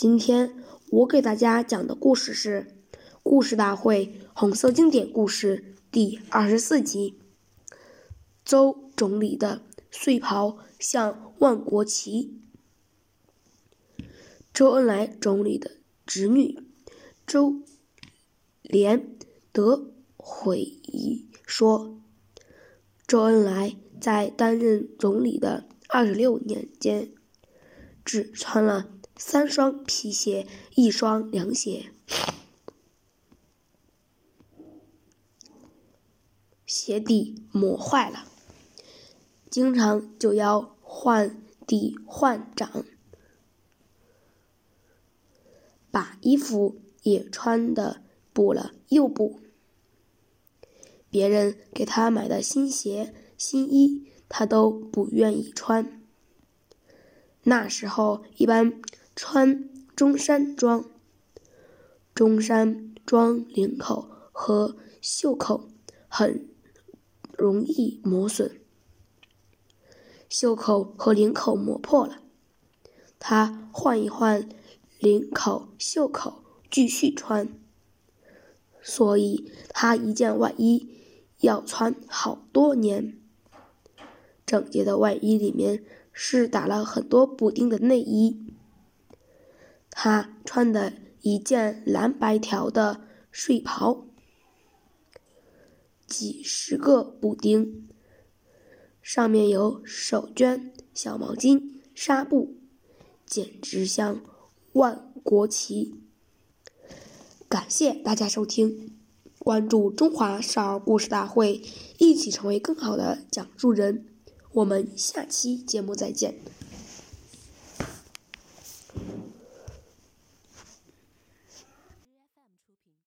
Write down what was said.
今天我给大家讲的故事是《故事大会红色经典故事》第二十四集：周总理的睡袍像万国旗。周恩来总理的侄女周连德回忆说：“周恩来在担任总理的二十六年间，只穿了。”三双皮鞋，一双凉鞋，鞋底磨坏了，经常就要换底换掌，把衣服也穿的补了又补。别人给他买的新鞋、新衣，他都不愿意穿。那时候一般。穿中山装，中山装领口和袖口很容易磨损，袖口和领口磨破了，他换一换领口、袖口继续穿，所以他一件外衣要穿好多年。整洁的外衣里面是打了很多补丁的内衣。他穿的一件蓝白条的睡袍，几十个补丁，上面有手绢、小毛巾、纱布，简直像万国旗。感谢大家收听，关注中华少儿故事大会，一起成为更好的讲述人。我们下期节目再见。